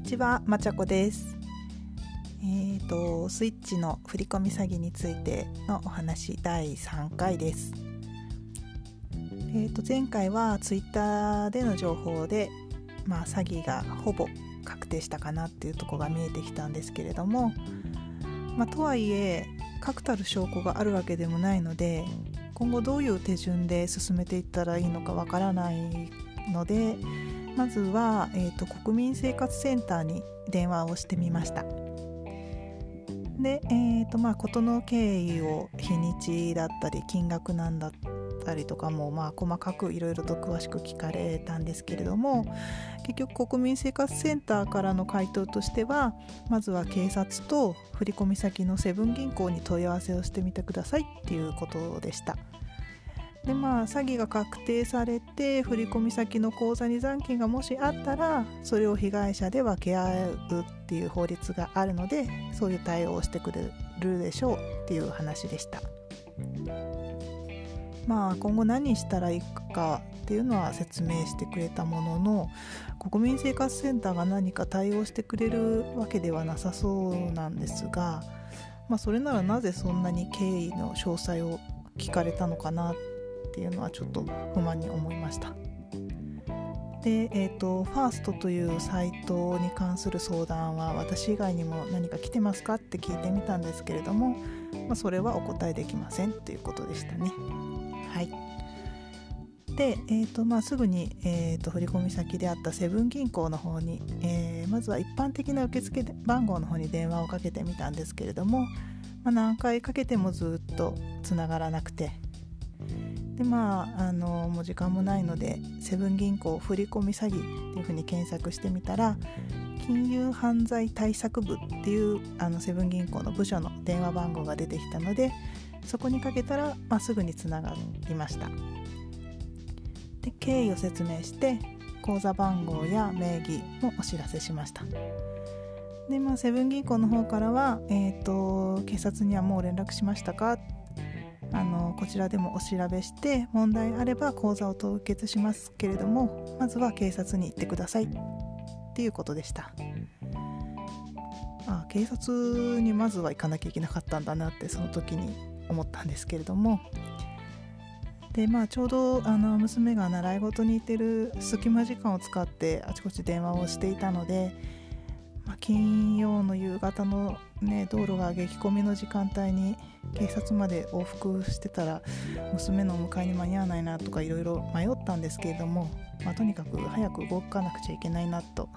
にちは、まちゃこです。えっ、と、スイッチの振り込み詐欺についてのお話第3回です。えっ、と、前回はツイッターでの情報で、まあ、詐欺がほぼ確定したかなっていうとこが見えてきたんですけれども、まあ、とはいえ、確たる証拠があるわけでもないので、今後どういう手順で進めていったらいいのかわからないので、まずは、えーと、国民生活センターに電話をしてみましたで、えーとまあ、事の経緯を日にちだったり金額なんだったりとかも、まあ、細かくいろいろと詳しく聞かれたんですけれども結局国民生活センターからの回答としてはまずは警察と振込先のセブン銀行に問い合わせをしてみてくださいっていうことでした。でまあ詐欺が確定されて振込先の口座に残金がもしあったらそれを被害者で分け合うっていう法律があるのでそういう対応をしてくれるでしょうっていう話でした。まあ今後何したらいいかっていうのは説明してくれたものの国民生活センターが何か対応してくれるわけではなさそうなんですが、まあ、それならなぜそんなに経緯の詳細を聞かれたのかなっっていうのはちょっと不満に思いました。で、えーと、ファーストというサイトに関する相談は私以外にも何か来てますかって聞いてみたんですけれども、まあ、それはお答えできませんということでしたね。はい。で、えーとまあ、すぐに、えーと、振込先であったセブン銀行の方に、えー、まずは一般的な受付番号の方に電話をかけてみたんですけれども、まあ、何回かけてもずっとつながらなくてでまああのもう時間もないのでセブン銀行振込詐欺っていうふうに検索してみたら金融犯罪対策部っていうあのセブン銀行の部署の電話番号が出てきたのでそこにかけたら、まあ、すぐにつながりました。で経緯を説明して口座番号や名義もお知らせしました。でまあセブン銀行の方からは、えーと、警察にはもう連絡しましたかこちらでもお調べして問題あれば口座を凍結しますけれどもまずは警察に行ってください。っていうことでした。あ警察にまずは行かなきゃいけなかったんだなってその時に思ったんですけれども。でまあちょうどあの娘が習い事に行ってる隙間時間を使ってあちこち電話をしていたので、まあ、金曜の夕方のね、道路が激混みの時間帯に警察まで往復してたら娘のお迎えに間に合わないなとかいろいろ迷ったんですけれども、まあ、とにかく早く動かなくちゃいけないなと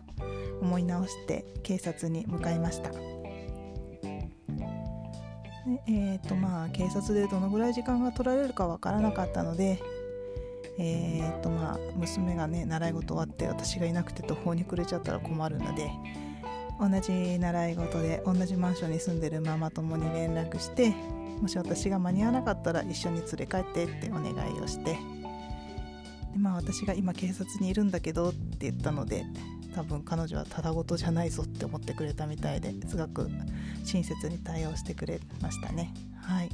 思い直して警察に向かいました。で、えーとまあ、警察でどのぐらい時間が取られるかわからなかったので、えーとまあ、娘がね習い事終わって私がいなくて途方に暮れちゃったら困るので同じ習い事で同じマンションに住んでるママ友に連絡してもし私が間に合わなかったら一緒に連れ帰ってってお願いをしてでまあ私が今警察にいるんだけどって言ったので多分彼女はただごとじゃないぞって思ってくれたみたいですごく親切に対応してくれましたね。はい。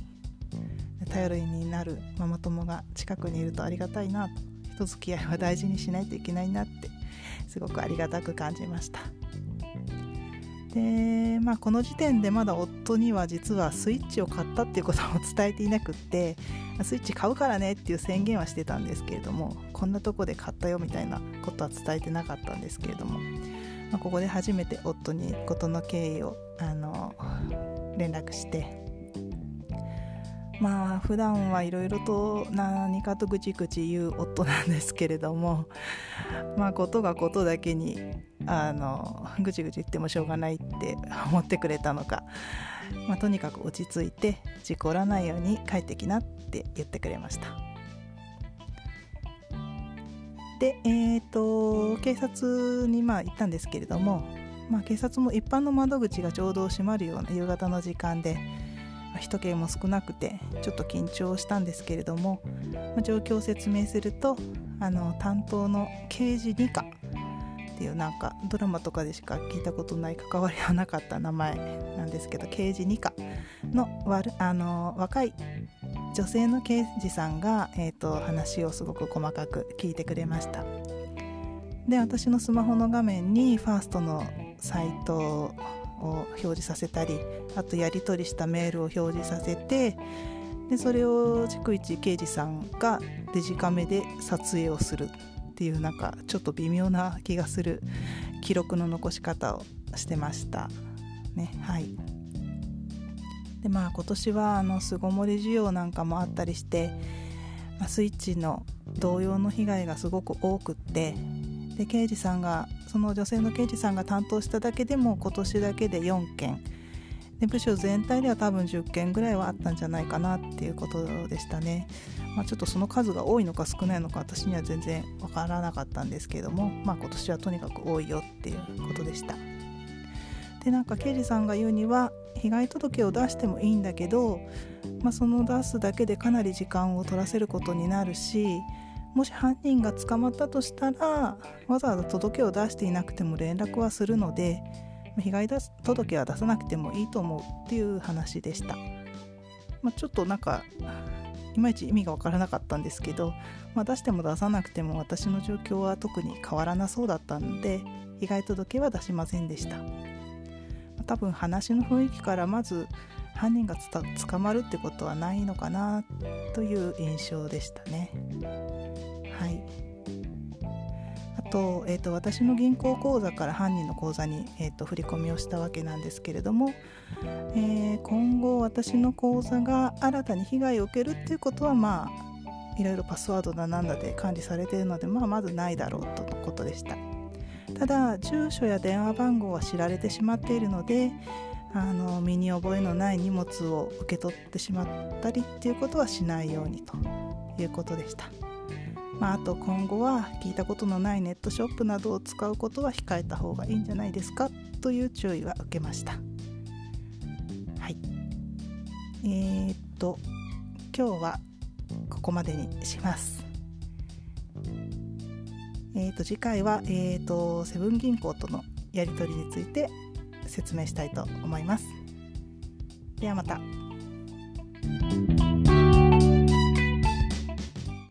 頼りになるママ友が近くにいるとありがたいな。人付き合いは大事にしないといけないなってすごくありがたく感じました。でまあこの時点でまだ夫には実はスイッチを買ったっていうことを伝えていなくってスイッチ買うからねっていう宣言はしてたんですけれどもこんなとこで買ったよみたいなことは伝えてなかったんですけれども、まあ、ここで初めて夫に事の経緯をあの連絡してまあ普段はいろいろと何かとぐちぐち言う夫なんですけれどもまあことがことだけにあのぐちぐち言ってもしょうがないって思ってくれたのか、まあ、とにかく落ち着いて事故らないように帰ってきなって言ってくれました。でえっ、ー、と警察にまあ行ったんですけれども、まあ、警察も一般の窓口がちょうど閉まるような夕方の時間で人気も少なくてちょっと緊張したんですけれども、まあ、状況を説明するとあの担当の刑事2課っていうなんかドラマとかでしか聞いたことない関わりはなかった名前なんですけど刑事2課のわるあの若い女性の刑事さんが、えーと、話をすごく細かく聞いてくれました。で私のスマホの画面にファーストのサイトを表示させたりあとやり取りしたメールを表示させてでそれを逐一刑事さんがデジカメで撮影をする。っていうなんかちょっと微妙な気がする記録の残し方をしてましたね。はい。でまあ今年はあの巣ごもり需要なんかもあったりして、あ、スイッチの同様の被害がすごく多くってで刑事さんがその女性の刑事さんが担当しただけでも今年だけで4件。で部署全体では多分10件ぐらいはあったんじゃないかなっていうことでしたね、まあ、ちょっとその数が多いのか少ないのか私には全然わからなかったんですけれども、まあ、今年はとにかく多いよっていうことでした。でなんか刑事さんが言うには被害届を出してもいいんだけど、まあ、その出すだけでかなり時間を取らせることになるしもし犯人が捕まったとしたらわざわざ届けを出していなくても連絡はするので被害届は出さなくてもいいと思うっていう話でした、まあ、ちょっとなんかいまいち意味が分からなかったんですけど、まあ、出しても出さなくても私の状況は特に変わらなそうだったので被害届は出しませんでした。多分話の雰囲気からまず犯人が捕まるってことはないのかなという印象でしたね。はい。と,、えーと、私の銀行口座から犯人の口座に、えーと、振り込みをしたわけなんですけれども、えー、今後私の口座が新たに被害を受けるっていうことはまあいろいろパスワードだなんだで管理されているので、まあ、まずないだろうとのことでしたただ住所や電話番号は知られてしまっているのであの身に覚えのない荷物を受け取ってしまったりっていうことはしないようにということでした。まあ、あと今後は聞いたことのないネットショップなどを使うことは控えた方がいいんじゃないですかという注意は受けました。はい。えー、っと今日はここまでにします。えー、と次回は、えー、とセブン銀行とのやり取りについて説明したいと思います。ではまた。